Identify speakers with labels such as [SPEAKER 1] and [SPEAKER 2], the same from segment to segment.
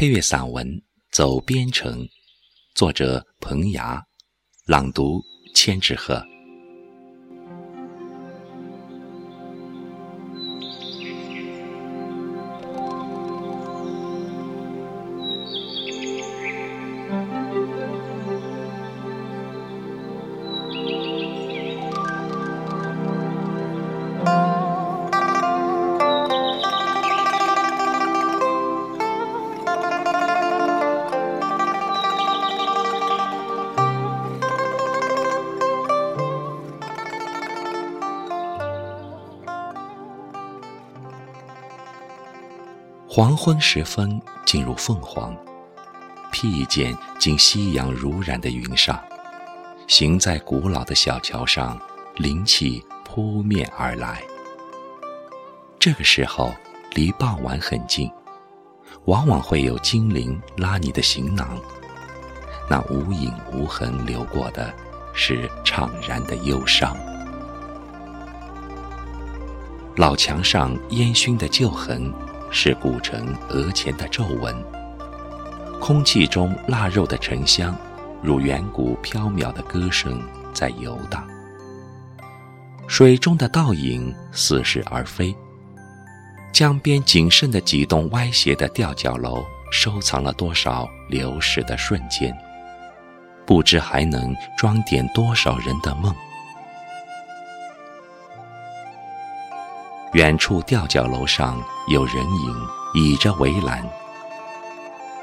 [SPEAKER 1] 配乐散文《走边城》，作者彭芽，朗读千纸鹤。黄昏时分，进入凤凰，披肩经夕阳如染的云上，行在古老的小桥上，灵气扑面而来。这个时候离傍晚很近，往往会有精灵拉你的行囊，那无影无痕流过的，是怅然的忧伤。老墙上烟熏的旧痕。是古城额前的皱纹，空气中腊肉的沉香，如远古飘渺的歌声在游荡。水中的倒影似是而非。江边仅剩的几栋歪斜的吊脚楼，收藏了多少流逝的瞬间？不知还能装点多少人的梦。远处吊脚楼上有人影倚着围栏，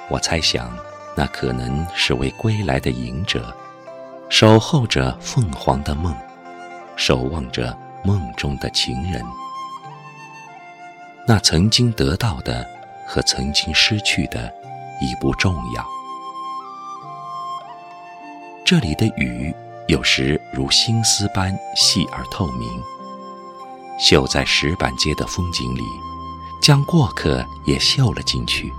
[SPEAKER 1] 我猜想，那可能是位归来的隐者，守候着凤凰的梦，守望着梦中的情人。那曾经得到的和曾经失去的，已不重要。这里的雨有时如星丝般细而透明。绣在石板街的风景里，将过客也绣了进去，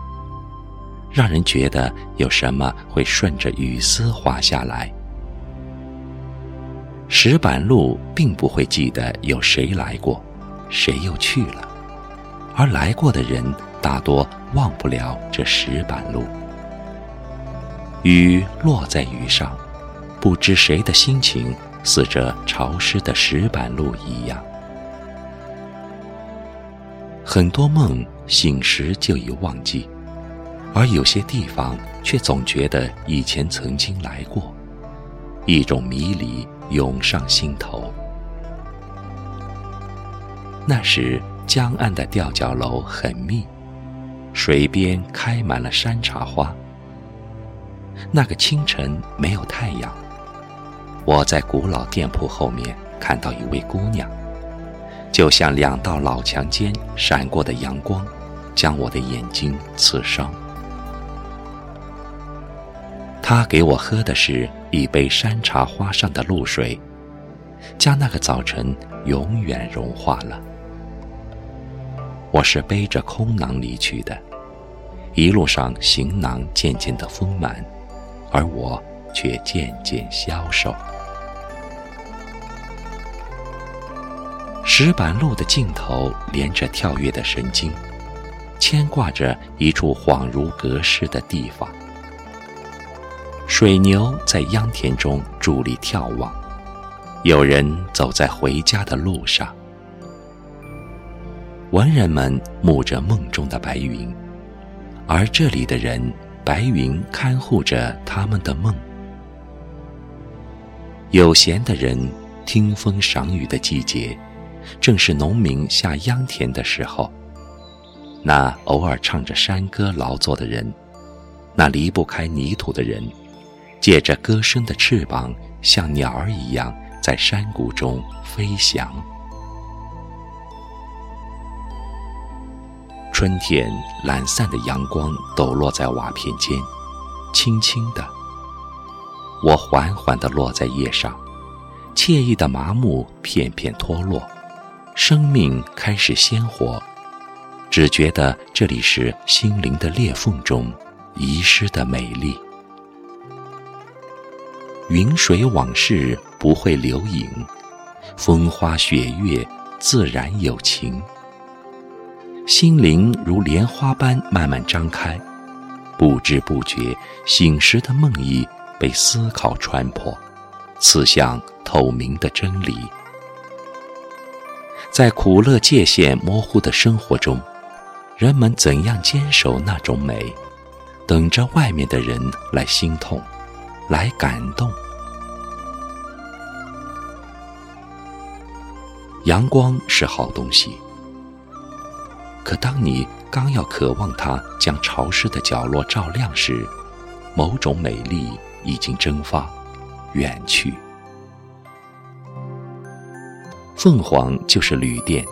[SPEAKER 1] 让人觉得有什么会顺着雨丝滑下来。石板路并不会记得有谁来过，谁又去了，而来过的人大多忘不了这石板路。雨落在雨上，不知谁的心情似这潮湿的石板路一样。很多梦醒时就已忘记，而有些地方却总觉得以前曾经来过，一种迷离涌上心头。那时江岸的吊脚楼很密，水边开满了山茶花。那个清晨没有太阳，我在古老店铺后面看到一位姑娘。就像两道老墙间闪过的阳光，将我的眼睛刺伤。他给我喝的是一杯山茶花上的露水，将那个早晨永远融化了。我是背着空囊离去的，一路上行囊渐渐的丰满，而我却渐渐消瘦。石板路的尽头连着跳跃的神经，牵挂着一处恍如隔世的地方。水牛在秧田中伫立眺望，有人走在回家的路上。文人们沐着梦中的白云，而这里的人，白云看护着他们的梦。有闲的人听风赏雨的季节。正是农民下秧田的时候，那偶尔唱着山歌劳作的人，那离不开泥土的人，借着歌声的翅膀，像鸟儿一样在山谷中飞翔。春天懒散的阳光抖落在瓦片间，轻轻的，我缓缓地落在叶上，惬意的麻木片片脱落。生命开始鲜活，只觉得这里是心灵的裂缝中遗失的美丽。云水往事不会留影，风花雪月自然有情。心灵如莲花般慢慢张开，不知不觉，醒时的梦呓被思考穿破，刺向透明的真理。在苦乐界限模糊的生活中，人们怎样坚守那种美？等着外面的人来心痛，来感动。阳光是好东西，可当你刚要渴望它将潮湿的角落照亮时，某种美丽已经蒸发，远去。凤凰就是旅店，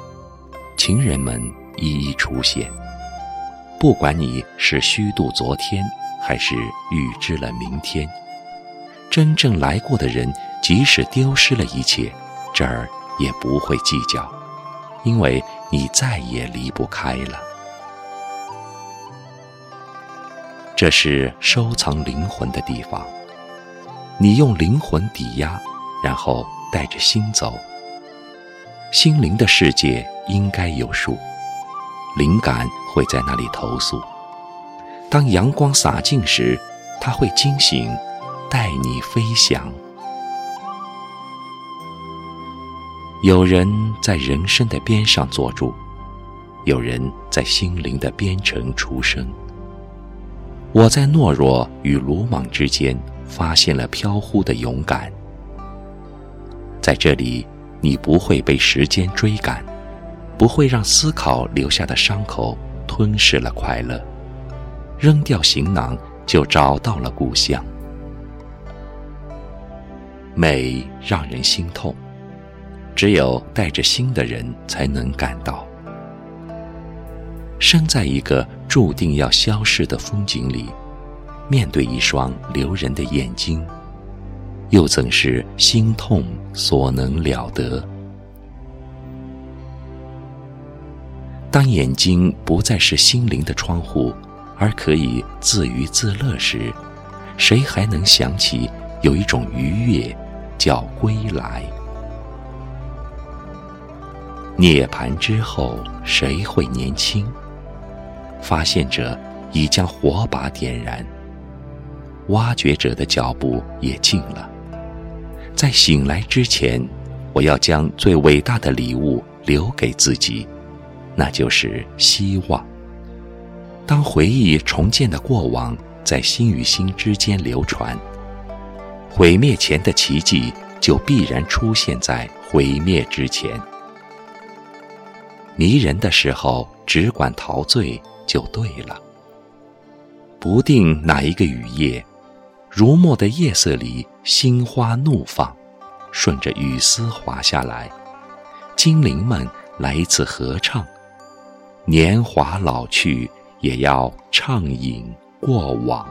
[SPEAKER 1] 情人们一一出现。不管你是虚度昨天，还是预知了明天，真正来过的人，即使丢失了一切，这儿也不会计较，因为你再也离不开了。这是收藏灵魂的地方，你用灵魂抵押，然后带着心走。心灵的世界应该有数，灵感会在那里投诉。当阳光洒进时，它会惊醒，带你飞翔。有人在人生的边上坐住，有人在心灵的边城出生。我在懦弱与鲁莽之间发现了飘忽的勇敢，在这里。你不会被时间追赶，不会让思考留下的伤口吞噬了快乐。扔掉行囊，就找到了故乡。美让人心痛，只有带着心的人才能感到。生在一个注定要消逝的风景里，面对一双留人的眼睛。又怎是心痛所能了得？当眼睛不再是心灵的窗户，而可以自娱自乐时，谁还能想起有一种愉悦叫归来？涅槃之后，谁会年轻？发现者已将火把点燃，挖掘者的脚步也近了。在醒来之前，我要将最伟大的礼物留给自己，那就是希望。当回忆重建的过往在心与心之间流传，毁灭前的奇迹就必然出现在毁灭之前。迷人的时候只管陶醉就对了。不定哪一个雨夜。如墨的夜色里，心花怒放，顺着雨丝滑下来。精灵们来一次合唱，年华老去，也要畅饮过往。